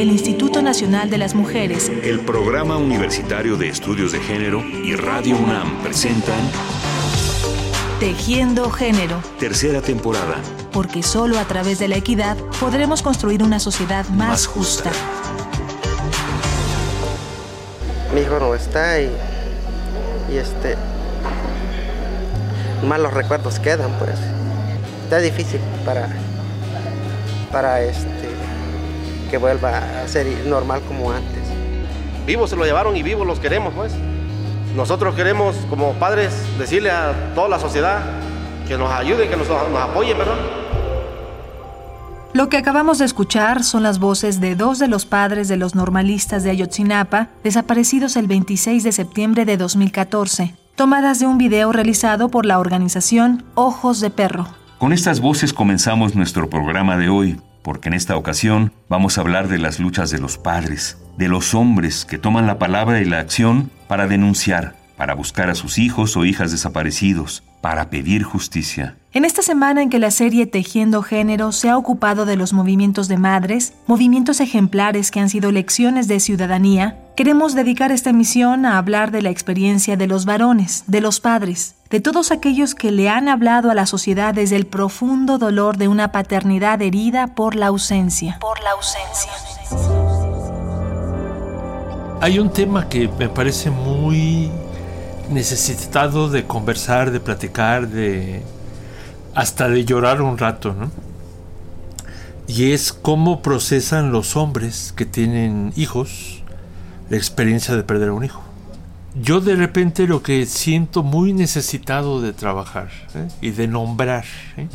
el Instituto Nacional de las Mujeres, el Programa Universitario de Estudios de Género y Radio UNAM presentan Tejiendo Género. Tercera temporada. Porque solo a través de la equidad podremos construir una sociedad más, justa. Mi hijo no está y, y este malos recuerdos quedan pues. Está difícil para para este que vuelva a ser normal como antes. Vivos se lo llevaron y vivos los queremos, pues. Nosotros queremos, como padres, decirle a toda la sociedad que nos ayude, que nos, nos apoye, ¿verdad? Lo que acabamos de escuchar son las voces de dos de los padres de los normalistas de Ayotzinapa, desaparecidos el 26 de septiembre de 2014, tomadas de un video realizado por la organización Ojos de Perro. Con estas voces comenzamos nuestro programa de hoy, porque en esta ocasión vamos a hablar de las luchas de los padres, de los hombres que toman la palabra y la acción para denunciar, para buscar a sus hijos o hijas desaparecidos, para pedir justicia. En esta semana en que la serie Tejiendo Género se ha ocupado de los movimientos de madres, movimientos ejemplares que han sido lecciones de ciudadanía, queremos dedicar esta emisión a hablar de la experiencia de los varones, de los padres, de todos aquellos que le han hablado a la sociedad desde el profundo dolor de una paternidad herida por la ausencia. Por la ausencia. Hay un tema que me parece muy necesitado de conversar, de platicar, de hasta de llorar un rato, ¿no? Y es cómo procesan los hombres que tienen hijos la experiencia de perder a un hijo. Yo de repente lo que siento muy necesitado de trabajar ¿eh? y de nombrar ¿eh?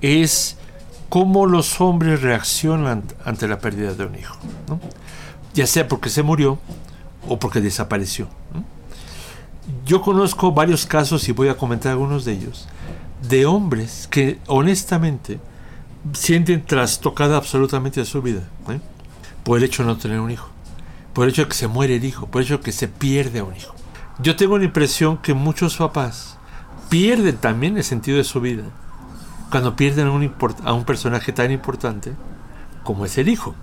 es cómo los hombres reaccionan ante la pérdida de un hijo, ya sea porque se murió o porque desapareció. Yo conozco varios casos y voy a comentar algunos de ellos, de hombres que honestamente sienten trastocada absolutamente su vida ¿eh? por el hecho de no tener un hijo, por el hecho de que se muere el hijo, por el hecho de que se pierde un hijo. Yo tengo la impresión que muchos papás pierden también el sentido de su vida cuando pierden a un, a un personaje tan importante como es el hijo.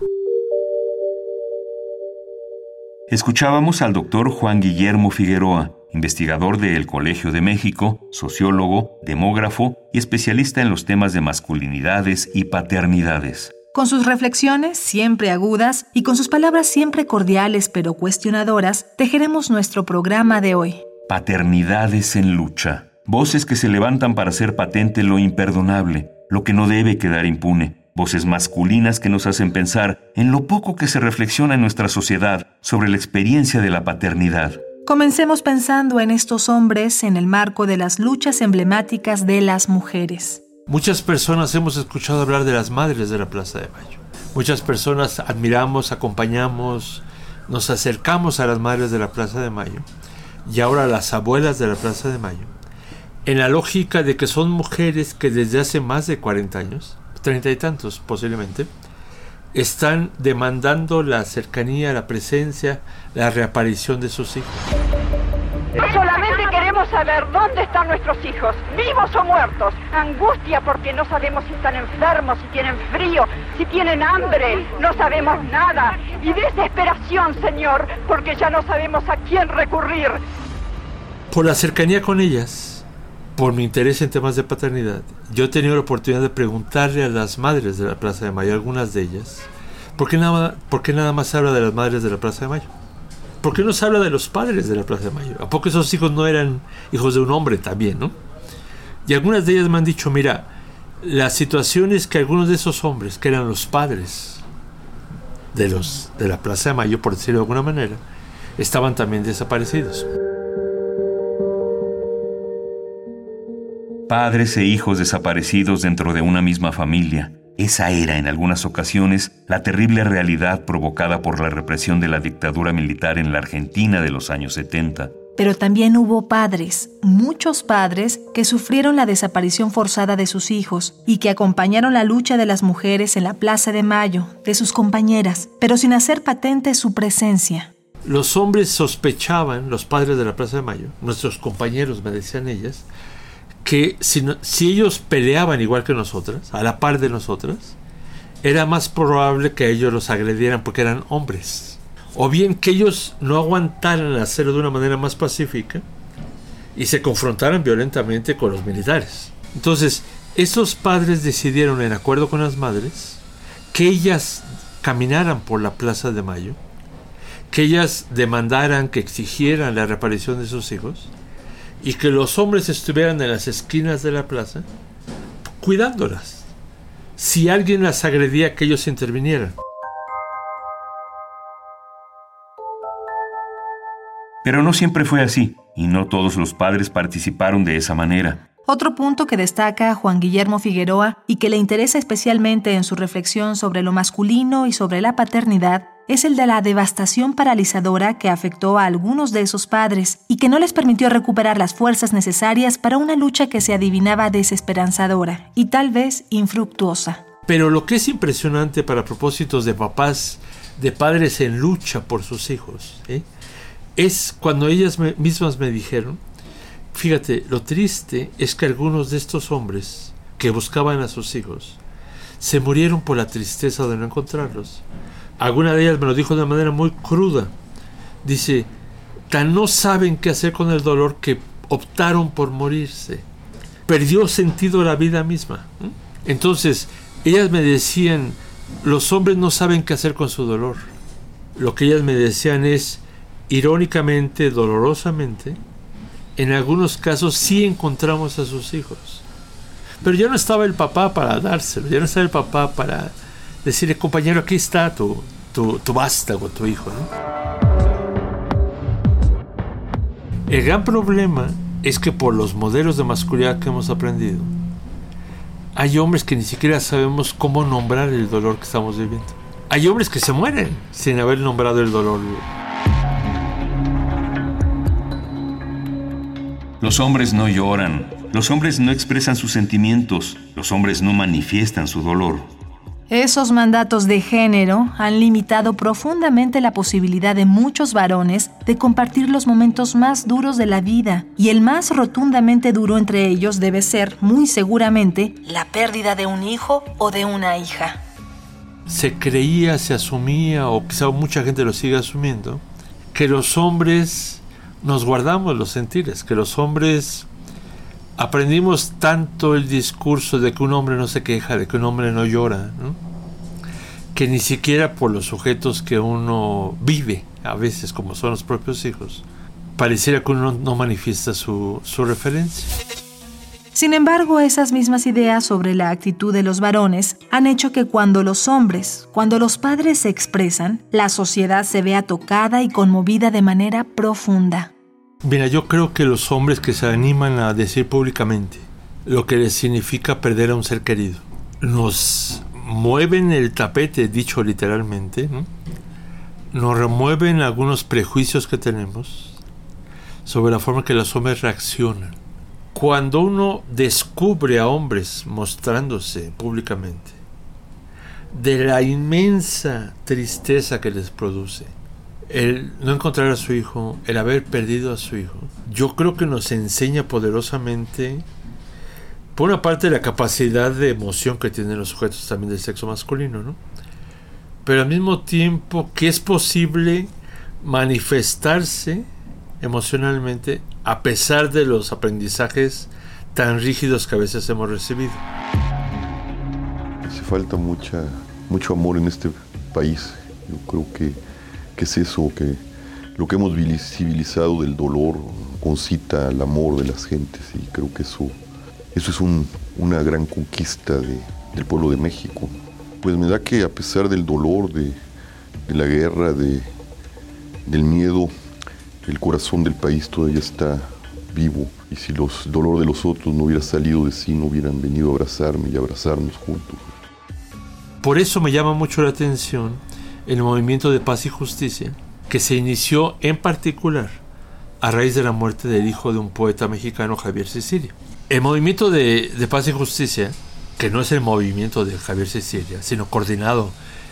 Escuchábamos al doctor Juan Guillermo Figueroa, investigador del Colegio de México, sociólogo, demógrafo y especialista en los temas de masculinidades y paternidades. Con sus reflexiones siempre agudas y con sus palabras siempre cordiales pero cuestionadoras, tejeremos nuestro programa de hoy. Paternidades en lucha. Voces que se levantan para hacer patente lo imperdonable, lo que no debe quedar impune. Voces masculinas que nos hacen pensar en lo poco que se reflexiona en nuestra sociedad sobre la experiencia de la paternidad. Comencemos pensando en estos hombres en el marco de las luchas emblemáticas de las mujeres. Muchas personas hemos escuchado hablar de las madres de la Plaza de Mayo. Muchas personas admiramos, acompañamos, nos acercamos a las madres de la Plaza de Mayo y ahora a las abuelas de la Plaza de Mayo, en la lógica de que son mujeres que desde hace más de 40 años, treinta y tantos posiblemente, están demandando la cercanía, la presencia, la reaparición de sus hijos. Queremos saber dónde están nuestros hijos, vivos o muertos. Angustia porque no sabemos si están enfermos, si tienen frío, si tienen hambre, no sabemos nada. Y desesperación, Señor, porque ya no sabemos a quién recurrir. Por la cercanía con ellas, por mi interés en temas de paternidad, yo he tenido la oportunidad de preguntarle a las madres de la Plaza de Mayo, algunas de ellas, ¿por qué nada, por qué nada más habla de las madres de la Plaza de Mayo? ¿Por qué no se habla de los padres de la Plaza de Mayo? ¿A poco esos hijos no eran hijos de un hombre también, no? Y algunas de ellas me han dicho, mira, la situación es que algunos de esos hombres, que eran los padres de, los, de la Plaza de Mayo, por decirlo de alguna manera, estaban también desaparecidos. Padres e hijos desaparecidos dentro de una misma familia. Esa era, en algunas ocasiones, la terrible realidad provocada por la represión de la dictadura militar en la Argentina de los años 70. Pero también hubo padres, muchos padres, que sufrieron la desaparición forzada de sus hijos y que acompañaron la lucha de las mujeres en la Plaza de Mayo, de sus compañeras, pero sin hacer patente su presencia. Los hombres sospechaban, los padres de la Plaza de Mayo, nuestros compañeros, me decían ellas, que si, ellos peleaban igual que nosotras, a la par de nosotras, era más probable que ellos los agredieran porque eran hombres. O bien que ellos no aguantaran hacerlo de una manera más pacífica y se confrontaran violentamente con los militares. Entonces, esos padres decidieron, en acuerdo con las madres, que ellas caminaran por la Plaza de Mayo, que ellas demandaran, que exigieran la reaparición de sus hijos, y que los hombres estuvieran en las esquinas de la plaza cuidándolas. Si alguien las agredía, que ellos intervinieran. Pero no siempre fue así, y no todos los padres participaron de esa manera. Otro punto que destaca Juan Guillermo Figueroa y que le interesa especialmente en su reflexión sobre lo masculino y sobre la paternidad es el de la devastación paralizadora que afectó a algunos de esos padres y que no les permitió recuperar las fuerzas necesarias para una lucha que se adivinaba desesperanzadora y tal vez infructuosa. Pero lo que es impresionante para propósitos de papás, de padres en lucha por sus hijos, ¿eh? es cuando ellas mismas me dijeron Fíjate, lo triste es que algunos de estos hombres que buscaban a sus hijos se murieron por la tristeza de no encontrarlos. Alguna de ellas me lo dijo de manera muy cruda. Dice, tan no saben qué hacer con el dolor que optaron por morirse. Perdió sentido la vida misma. Entonces, ellas me decían, los hombres no saben qué hacer con su dolor. Lo que ellas me decían es, irónicamente, dolorosamente, en algunos casos sí encontramos a sus hijos. Pero ya no estaba el papá para dárselo, ya no estaba el papá para decirle, compañero, aquí está tu, tu, tu vástago, tu hijo. El gran problema es que por los modelos de masculinidad que hemos aprendido, hay hombres que ni siquiera sabemos cómo nombrar el dolor que estamos viviendo. Hay hombres que se mueren sin haber nombrado el dolor. Los hombres no lloran, los hombres no expresan sus sentimientos, los hombres no manifiestan su dolor. Esos mandatos de género han limitado profundamente la posibilidad de muchos varones de compartir los momentos más duros de la vida, y el más rotundamente duro entre ellos debe ser, muy seguramente, la pérdida de un hijo o de una hija. Se creía, se asumía, o quizá mucha gente lo sigue asumiendo, que los hombres nos guardamos los sentires, que los hombres aprendimos tanto el discurso de que un hombre no se queja, de que un hombre no llora, que ni siquiera por los sujetos que uno vive, a veces como son los propios hijos, pareciera que uno no manifiesta su, su referencia. Sin embargo, esas mismas ideas sobre la actitud de los varones han hecho que cuando los hombres, cuando los padres se expresan, la sociedad se vea tocada y conmovida de manera profunda. Mira, yo creo que los hombres que se animan a decir públicamente lo que les significa perder a un ser querido, nos mueven el tapete, dicho literalmente, nos remueven algunos prejuicios que tenemos sobre la forma que los hombres reaccionan. Cuando uno descubre a hombres mostrándose públicamente, de la inmensa tristeza que les produce, el no encontrar a su hijo, el haber perdido a su hijo, yo creo que nos enseña poderosamente, por una parte, la capacidad de emoción que tienen los sujetos también del sexo masculino, ¿no? Pero al mismo tiempo que es posible manifestarse emocionalmente a pesar de los aprendizajes tan rígidos que a veces hemos recibido. Hace falta mucho amor en este país. Yo creo que, que es eso, que lo que hemos visibilizado del dolor concita el amor de las gentes y creo que eso, eso es una gran conquista del pueblo de México. Pues me da que a pesar del dolor, de, de la guerra, de, del miedo, el corazón del país todavía está vivo y si los dolor de los otros no hubiera salido de sí, no hubieran venido a abrazarme y abrazarnos juntos. Por eso me llama mucho la atención el movimiento de paz y justicia, que se inició en particular a raíz de la muerte del hijo de un poeta mexicano, Javier Sicilia. El movimiento de, de paz y justicia, que no es el movimiento de Javier Sicilia, sino coordinado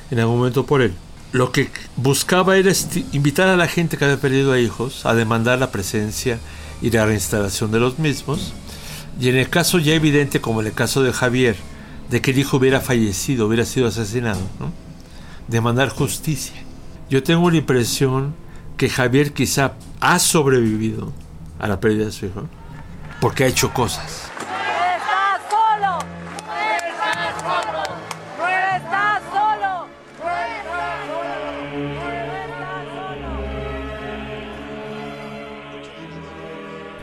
en algún momento por él, lo que buscaba era invitar a la gente que había perdido a hijos a demandar la presencia y la reinstalación de los mismos. Y en el caso ya evidente, como en el caso de Javier, de que el hijo hubiera fallecido, hubiera sido asesinado, ¿no? Demandar justicia. Yo tengo la impresión que Javier quizá ha sobrevivido a la pérdida de su hijo porque ha hecho cosas.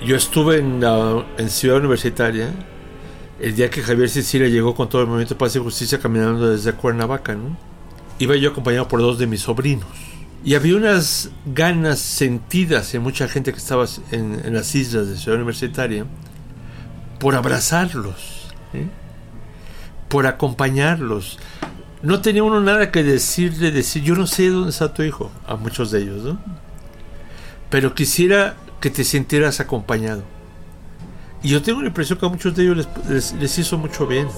Yo estuve en, en Ciudad Universitaria el día que Javier Sicilia llegó con todo el movimiento paz y justicia caminando desde Cuernavaca. ¿no? Iba yo acompañado por dos de mis sobrinos. Y había unas ganas sentidas en mucha gente que estaba en, las islas de Ciudad Universitaria por abrazarlos, ¿eh? por acompañarlos. No tenía uno nada que decirle, decir, yo no sé dónde está tu hijo, a muchos de ellos. Pero quisiera que te sintieras acompañado. Y yo tengo la impresión que a muchos de ellos les, hizo mucho bien.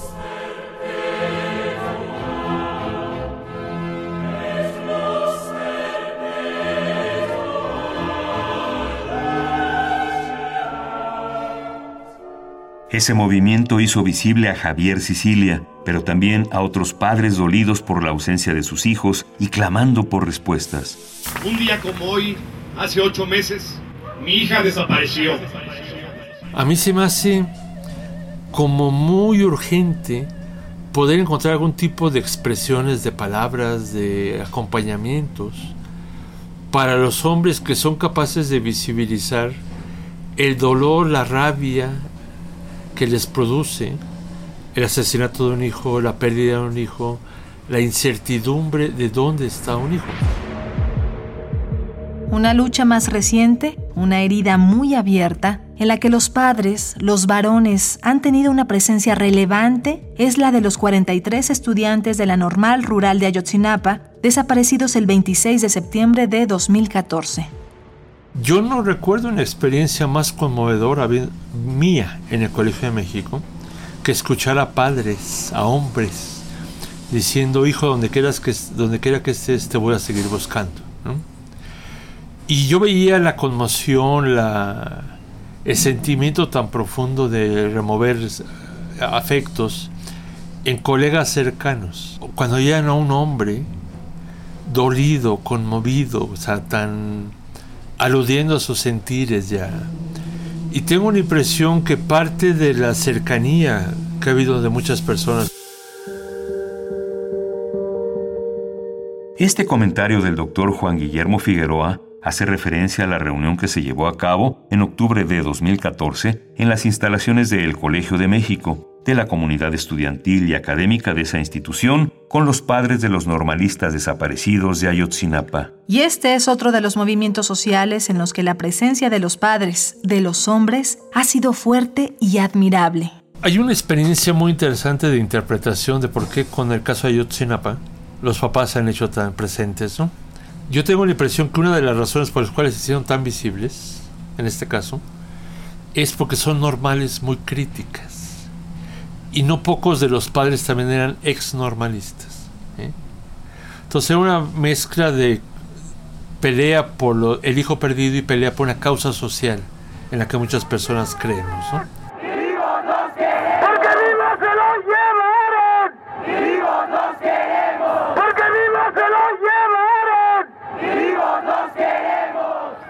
Ese movimiento hizo visible a Javier Sicilia, pero también a otros padres dolidos por la ausencia de sus hijos y clamando por respuestas. Un día como hoy, hace ocho meses, mi hija desapareció. A mí se me hace como muy urgente poder encontrar algún tipo de expresiones, de palabras, de acompañamientos para los hombres que son capaces de visibilizar el dolor, la rabia que les produce el asesinato de un hijo, la pérdida de un hijo, la incertidumbre de dónde está un hijo. Una lucha más reciente, una herida muy abierta, en la que los padres, los varones, han tenido una presencia relevante, es la de los 43 estudiantes de la Normal Rural de Ayotzinapa, desaparecidos el 26 de septiembre de 2014. Yo no recuerdo una experiencia más conmovedora mía en el Colegio de México que escuchar a padres, a hombres, diciendo, hijo, donde quieras que, donde quiera que estés, te voy a seguir buscando. Y yo veía la conmoción, el sentimiento tan profundo de remover afectos en colegas cercanos. Cuando llegan a un hombre dolido, conmovido, o sea, tan aludiendo a sus sentires ya. Y tengo una impresión que parte de la cercanía que ha habido de muchas personas. Este comentario del doctor Juan Guillermo Figueroa hace referencia a la reunión que se llevó a cabo en octubre de 2014 en las instalaciones del Colegio de México, de la comunidad estudiantil y académica de esa institución, con los padres de los normalistas desaparecidos de Ayotzinapa. Y este es otro de los movimientos sociales en los que la presencia de los padres, de los hombres, ha sido fuerte y admirable. Hay una experiencia muy interesante de interpretación de por qué con el caso de Ayotzinapa los papás se han hecho tan presentes, ¿no? Yo tengo la impresión que una de las razones por las cuales se hicieron tan visibles, en este caso, es porque son normales muy críticas. Y no pocos de los padres también eran ex normalistas. ¿eh? Entonces era una mezcla de pelea por el hijo perdido y pelea por una causa social en la que muchas personas creemos. ¿no?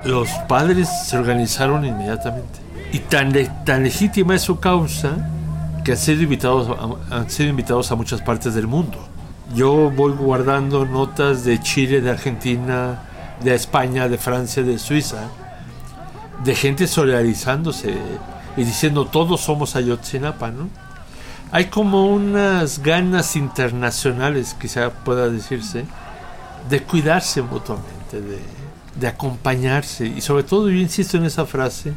los padres se organizaron inmediatamente. Y tan, tan legítima es su causa que han sido, invitados a, han sido invitados a muchas partes del mundo. Yo voy guardando notas de Chile, de Argentina, de España, de Francia, de Suiza, de gente solidarizándose y diciendo todos somos Ayotzinapa, ¿no? Hay como unas ganas internacionales, quizá pueda decirse, de cuidarse mutuamente, de, de acompañarse y sobre todo yo insisto en esa frase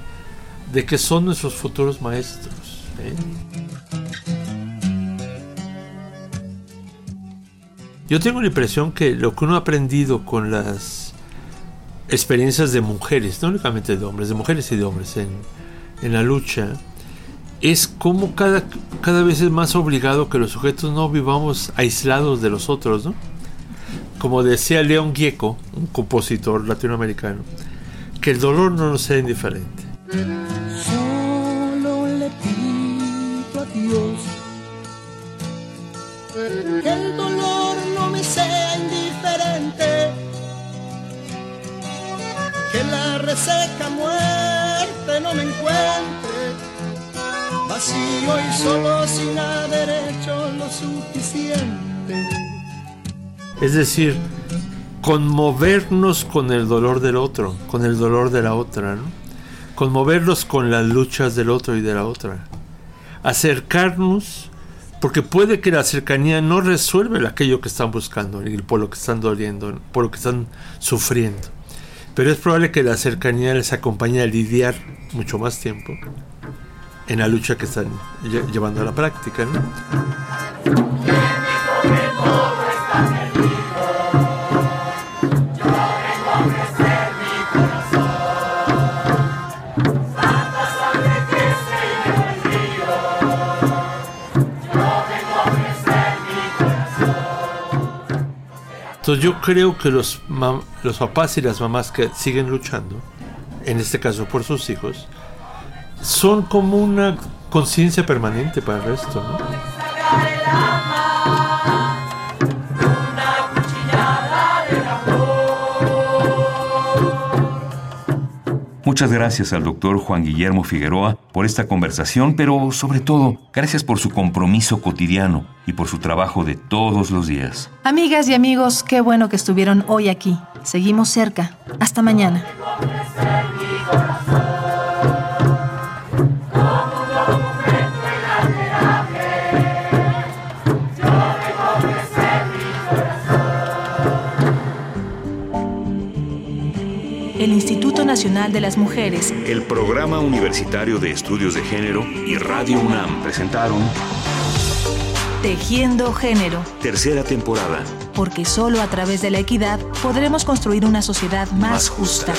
de que son nuestros futuros maestros. ¿eh? Yo tengo la impresión que lo que uno ha aprendido con las experiencias de mujeres, no únicamente de hombres, de mujeres y de hombres en, en la lucha, es como cada, cada vez es más obligado que los sujetos no vivamos aislados de los otros, ¿no? como decía León Gieco, un compositor latinoamericano, que el dolor no nos sea indiferente. Que la reseca muerte no me encuentre vacío y solo sin haber hecho lo suficiente. Es decir, conmovernos con el dolor del otro, con el dolor de la otra, ¿no? conmovernos con las luchas del otro y de la otra, acercarnos, porque puede que la cercanía no resuelve aquello que están buscando, por lo que están doliendo, por lo que están sufriendo, pero es probable que la cercanía les acompañe a lidiar mucho más tiempo en la lucha que están llevando a la práctica. ¿no? Entonces yo creo que los, los papás y las mamás que siguen luchando, en este caso por sus hijos, son como una conciencia permanente para el resto. Muchas gracias al doctor Juan Guillermo Figueroa por esta conversación, pero sobre todo, gracias por su compromiso cotidiano y por su trabajo de todos los días. Amigas y amigos, qué bueno que estuvieron hoy aquí. Seguimos cerca. Hasta mañana. De las Mujeres, el Programa Universitario de Estudios de Género y Radio UNAM presentaron Tejiendo Género. Tercera temporada. Porque solo a través de la equidad podremos construir una sociedad más, justa.